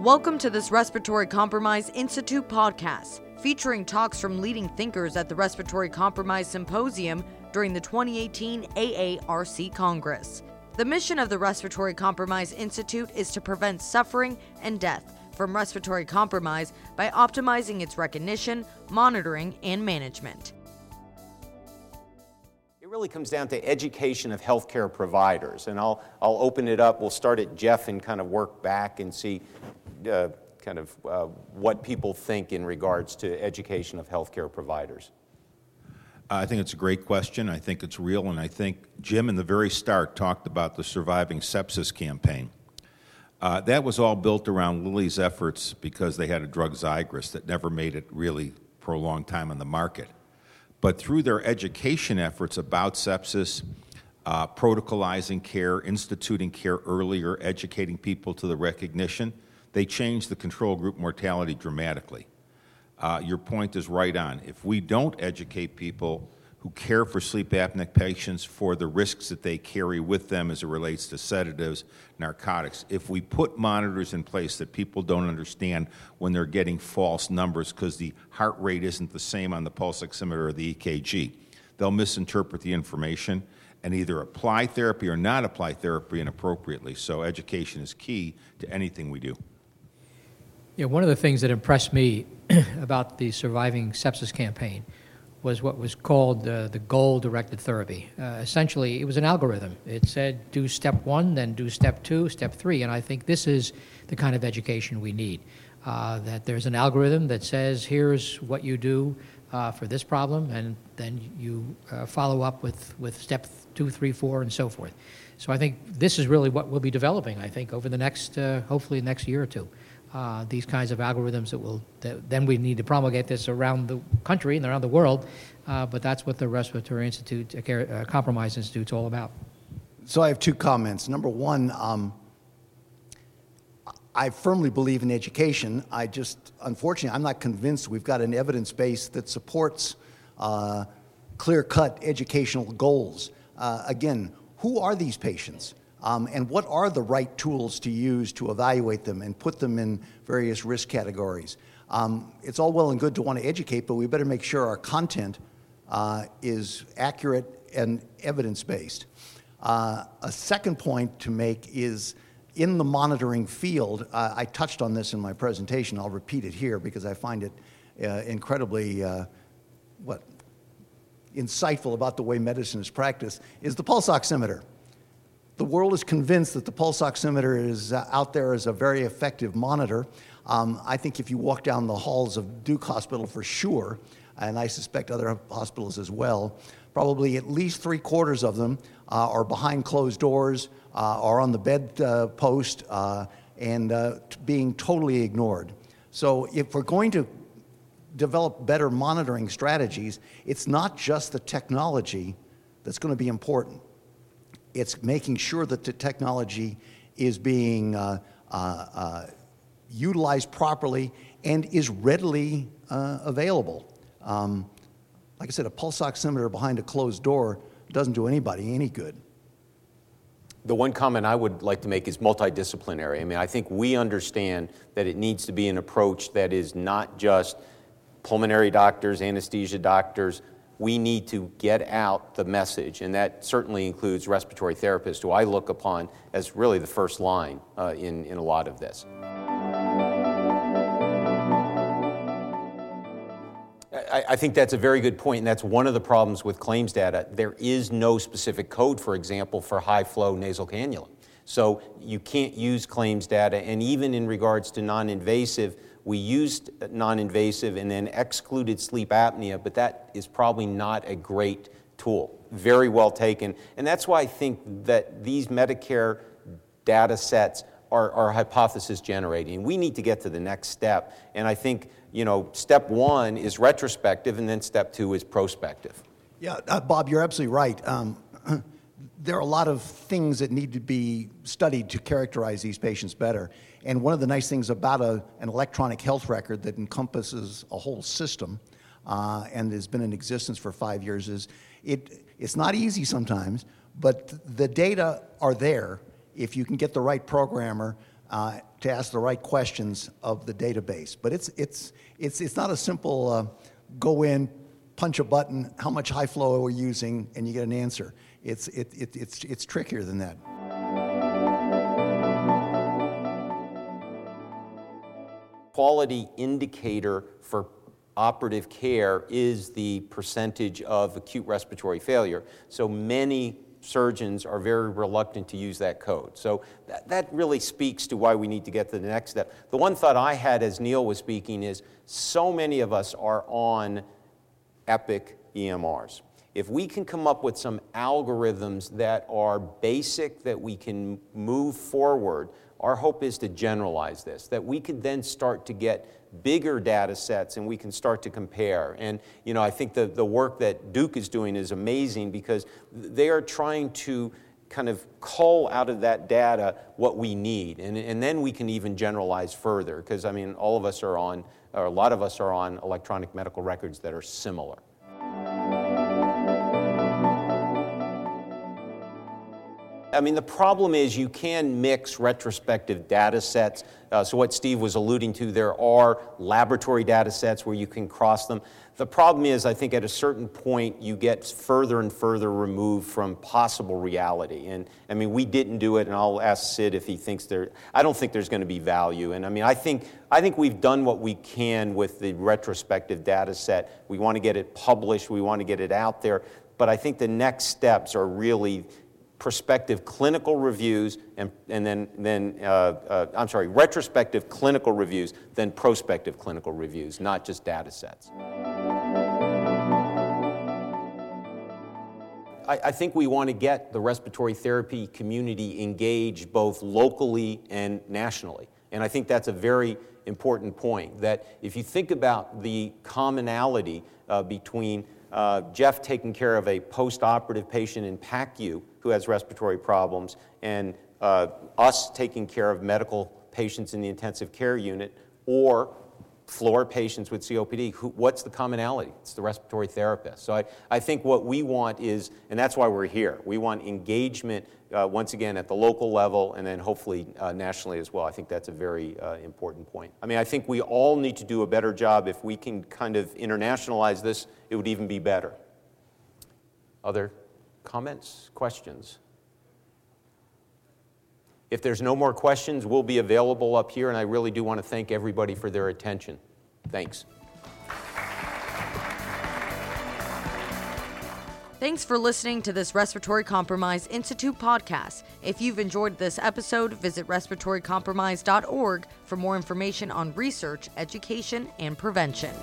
Welcome to this Respiratory Compromise Institute podcast, featuring talks from leading thinkers at the Respiratory Compromise Symposium during the 2018 AARC Congress. The mission of the Respiratory Compromise Institute is to prevent suffering and death from respiratory compromise by optimizing its recognition, monitoring, and management. It really comes down to education of healthcare providers. And I'll, I'll open it up. We'll start at Jeff and kind of work back and see uh, kind of uh, what people think in regards to education of healthcare providers? I think it's a great question. I think it's real, and I think Jim, in the very start, talked about the Surviving Sepsis campaign. Uh, that was all built around Lilly's efforts because they had a drug Xigris that never made it really for a long time on the market. But through their education efforts about sepsis, uh, protocolizing care, instituting care earlier, educating people to the recognition, they changed the control group mortality dramatically. Uh, your point is right on. If we don't educate people who care for sleep apnea patients for the risks that they carry with them as it relates to sedatives, narcotics, if we put monitors in place that people don't understand when they're getting false numbers because the heart rate isn't the same on the pulse oximeter or the EKG, they'll misinterpret the information and either apply therapy or not apply therapy inappropriately. So education is key to anything we do. Yeah, one of the things that impressed me about the Surviving Sepsis campaign was what was called uh, the goal directed therapy. Uh, essentially, it was an algorithm. It said do step one, then do step two, step three. And I think this is the kind of education we need. Uh, that there's an algorithm that says here's what you do uh, for this problem, and then you uh, follow up with, with step two, three, four, and so forth. So I think this is really what we'll be developing, I think, over the next, uh, hopefully, next year or two uh, these kinds of algorithms that will that then we need to promulgate this around the country and around the world uh, but that's what the respiratory institute uh, uh compromise institute is all about. So i have two comments. Number one um, i firmly believe in education. I just unfortunately i'm not convinced we've got an evidence base that supports uh, clear-cut educational goals. Uh, again who are these patients um, and what are the right tools to use to evaluate them and put them in various risk categories. Um, it's all well and good to want to educate, but we better make sure our content uh, is accurate and evidence based. Uh, a second point to make is in the monitoring field, uh, I touched on this in my presentation. I'll repeat it here because I find it uh, incredibly uh, what insightful about the way medicine is practiced. Is the pulse oximeter the world is convinced that the pulse oximeter is uh, out there as a very effective monitor. Um, I think if you walk down the halls of Duke Hospital for sure, and I suspect other hospitals as well, probably at least three quarters of them uh, are behind closed doors, uh, are on the bed uh, post, uh, and uh, being totally ignored. So if we're going to develop better monitoring strategies, it's not just the technology that's going to be important it's making sure that the technology is being uh, uh, uh, utilized properly and is readily uh, available. Um, like I said, a pulse oximeter behind a closed door doesn't do anybody any good. The one comment I would like to make is multidisciplinary. I mean, I think we understand that it needs to be an approach that is not just pulmonary doctors, anesthesia doctors, we need to get out the message, and that certainly includes respiratory therapists, who I look upon as really the first line uh, in, in a lot of this. I, I think that's a very good point, and that's one of the problems with claims data. There is no specific code, for example, for high flow nasal cannula. So you can't use claims data, and even in regards to non invasive, we used non invasive and then excluded sleep apnea, but that is probably not a great tool. Very well taken. And that's why I think that these Medicare data sets are, are hypothesis generating. We need to get to the next step. And I think, you know, step one is retrospective, and then step two is prospective. Yeah, uh, Bob, you're absolutely right. Um, there are a lot of things that need to be studied to characterize these patients better. And one of the nice things about a, an electronic health record that encompasses a whole system uh, and has been in existence for five years is it, it's not easy sometimes, but the data are there if you can get the right programmer uh, to ask the right questions of the database. But it's, it's, it's, it's not a simple uh, go in, punch a button, how much high flow are we using, and you get an answer. It's, it, it, it's, it's trickier than that. Quality indicator for operative care is the percentage of acute respiratory failure. So many surgeons are very reluctant to use that code. So that, that really speaks to why we need to get to the next step. The one thought I had as Neil was speaking is so many of us are on Epic EMRs. If we can come up with some algorithms that are basic, that we can move forward, our hope is to generalize this, that we could then start to get bigger data sets and we can start to compare. And you know, I think the, the work that Duke is doing is amazing because they are trying to kind of cull out of that data what we need. And, and then we can even generalize further because I mean, all of us are on, or a lot of us are on electronic medical records that are similar. I mean, the problem is you can mix retrospective data sets. Uh, so, what Steve was alluding to, there are laboratory data sets where you can cross them. The problem is, I think at a certain point, you get further and further removed from possible reality. And I mean, we didn't do it, and I'll ask Sid if he thinks there, I don't think there's going to be value. And I mean, I think, I think we've done what we can with the retrospective data set. We want to get it published, we want to get it out there. But I think the next steps are really prospective clinical reviews and, and then, then uh, uh, I'm sorry, retrospective clinical reviews, then prospective clinical reviews, not just data sets. I, I think we want to get the respiratory therapy community engaged both locally and nationally. And I think that's a very important point that if you think about the commonality uh, between uh, Jeff taking care of a post operative patient in PACU who has respiratory problems, and uh, us taking care of medical patients in the intensive care unit, or floor patients with COPD, who, what's the commonality? It's the respiratory therapist. So I, I think what we want is, and that's why we're here, we want engagement uh, once again at the local level and then hopefully uh, nationally as well. I think that's a very uh, important point. I mean, I think we all need to do a better job. If we can kind of internationalize this, it would even be better. Other comments, questions? If there's no more questions, we'll be available up here, and I really do want to thank everybody for their attention. Thanks. Thanks for listening to this Respiratory Compromise Institute podcast. If you've enjoyed this episode, visit respiratorycompromise.org for more information on research, education, and prevention.